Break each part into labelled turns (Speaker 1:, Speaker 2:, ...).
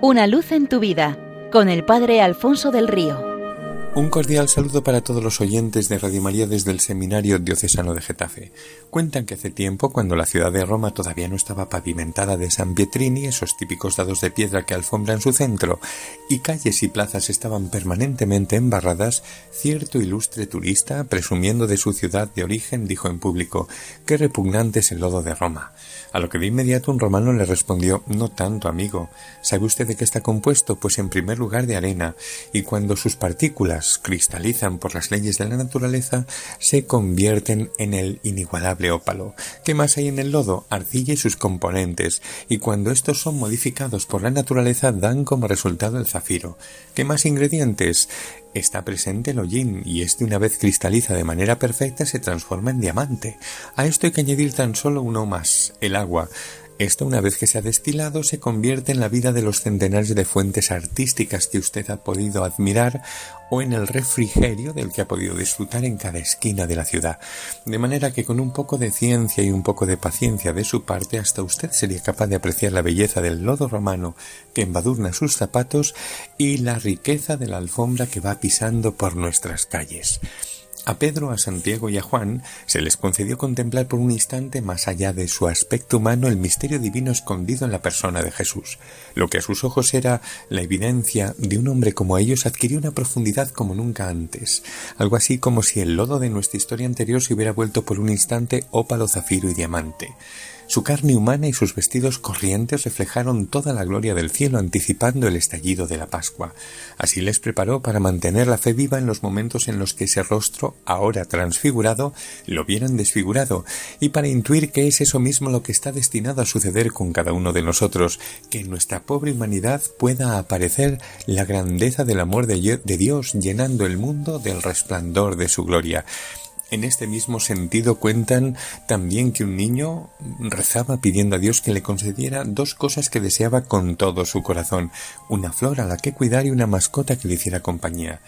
Speaker 1: Una luz en tu vida con el Padre Alfonso del Río.
Speaker 2: Un cordial saludo para todos los oyentes de Radio María desde el Seminario Diocesano de Getafe. Cuentan que hace tiempo, cuando la ciudad de Roma todavía no estaba pavimentada de San Pietrini, esos típicos dados de piedra que alfombran su centro, y calles y plazas estaban permanentemente embarradas, cierto ilustre turista, presumiendo de su ciudad de origen, dijo en público, qué repugnante es el lodo de Roma. A lo que de inmediato un romano le respondió, no tanto, amigo. ¿Sabe usted de qué está compuesto? Pues en primer lugar de arena, y cuando sus partículas cristalizan por las leyes de la naturaleza, se convierten en el inigualable ópalo. ¿Qué más hay en el lodo? Arcilla y sus componentes, y cuando estos son modificados por la naturaleza dan como resultado el zafiro. ¿Qué más ingredientes? Está presente el hollín y este una vez cristaliza de manera perfecta se transforma en diamante. A esto hay que añadir tan solo uno más, el agua. Esto una vez que se ha destilado se convierte en la vida de los centenares de fuentes artísticas que usted ha podido admirar o en el refrigerio del que ha podido disfrutar en cada esquina de la ciudad. De manera que con un poco de ciencia y un poco de paciencia de su parte hasta usted sería capaz de apreciar la belleza del lodo romano que embadurna sus zapatos y la riqueza de la alfombra que va pisando por nuestras calles. A Pedro, a Santiago y a Juan se les concedió contemplar por un instante más allá de su aspecto humano el misterio divino escondido en la persona de Jesús. Lo que a sus ojos era la evidencia de un hombre como ellos adquirió una profundidad como nunca antes, algo así como si el lodo de nuestra historia anterior se hubiera vuelto por un instante ópalo, zafiro y diamante. Su carne humana y sus vestidos corrientes reflejaron toda la gloria del cielo anticipando el estallido de la Pascua. Así les preparó para mantener la fe viva en los momentos en los que ese rostro, ahora transfigurado, lo vieran desfigurado, y para intuir que es eso mismo lo que está destinado a suceder con cada uno de nosotros, que en nuestra pobre humanidad pueda aparecer la grandeza del amor de Dios llenando el mundo del resplandor de su gloria. En este mismo sentido cuentan también que un niño rezaba pidiendo a Dios que le concediera dos cosas que deseaba con todo su corazón, una flor a la que cuidar y una mascota que le hiciera compañía.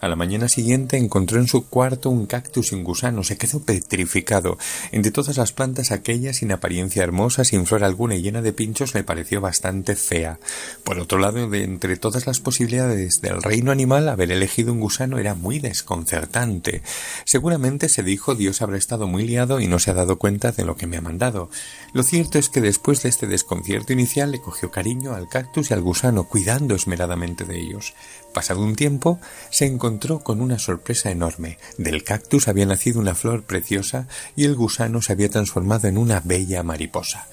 Speaker 2: A la mañana siguiente encontró en su cuarto un cactus sin gusano, se quedó petrificado. Entre todas las plantas aquella, sin apariencia hermosa, sin flor alguna y llena de pinchos, le pareció bastante fea. Por otro lado, de entre todas las posibilidades del reino animal, haber elegido un gusano era muy desconcertante. Seguramente se dijo Dios habrá estado muy liado y no se ha dado cuenta de lo que me ha mandado. Lo cierto es que después de este desconcierto inicial le cogió cariño al cactus y al gusano, cuidando esmeradamente de ellos. Pasado un tiempo, se encontró con una sorpresa enorme. Del cactus había nacido una flor preciosa y el gusano se había transformado en una bella mariposa.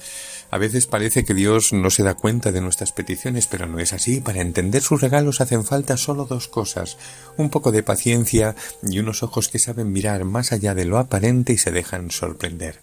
Speaker 2: A veces parece que Dios no se da cuenta de nuestras peticiones, pero no es así. Para entender sus regalos hacen falta solo dos cosas, un poco de paciencia y unos ojos que saben mirar más allá de lo aparente y se dejan sorprender.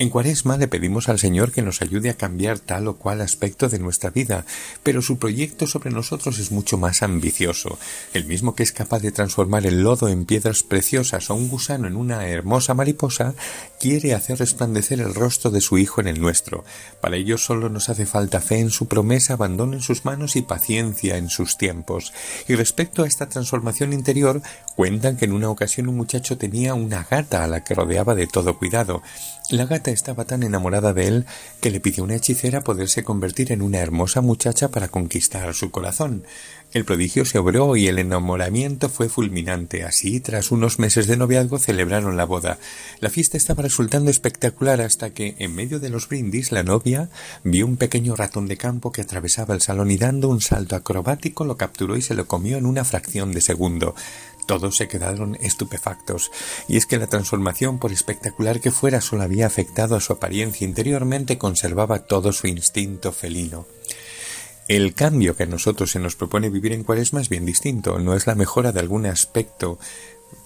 Speaker 2: En Cuaresma le pedimos al Señor que nos ayude a cambiar tal o cual aspecto de nuestra vida, pero su proyecto sobre nosotros es mucho más ambicioso. El mismo que es capaz de transformar el lodo en piedras preciosas o un gusano en una hermosa mariposa, quiere hacer resplandecer el rostro de su Hijo en el nuestro. Para ello solo nos hace falta fe en su promesa, abandono en sus manos y paciencia en sus tiempos. Y respecto a esta transformación interior, cuentan que en una ocasión un muchacho tenía una gata a la que rodeaba de todo cuidado. La gata estaba tan enamorada de él que le pidió a una hechicera poderse convertir en una hermosa muchacha para conquistar su corazón. El prodigio se obró y el enamoramiento fue fulminante. Así, tras unos meses de noviazgo, celebraron la boda. La fiesta estaba resultando espectacular hasta que, en medio de los brindis, la novia vio un pequeño ratón de campo que atravesaba el salón y dando un salto acrobático lo capturó y se lo comió en una fracción de segundo. Todos se quedaron estupefactos, y es que la transformación, por espectacular que fuera, solo había afectado a su apariencia. Interiormente conservaba todo su instinto felino. El cambio que a nosotros se nos propone vivir en cuaresma es bien distinto, no es la mejora de algún aspecto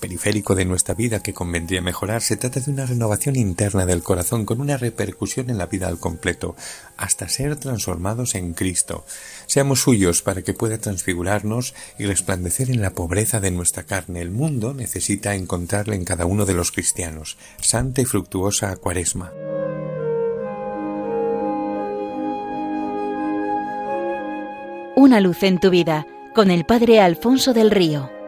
Speaker 2: periférico de nuestra vida que convendría mejorar, se trata de una renovación interna del corazón con una repercusión en la vida al completo, hasta ser transformados en Cristo. Seamos suyos para que pueda transfigurarnos y resplandecer en la pobreza de nuestra carne. El mundo necesita encontrarle en cada uno de los cristianos. Santa y fructuosa cuaresma.
Speaker 1: Una luz en tu vida con el Padre Alfonso del Río.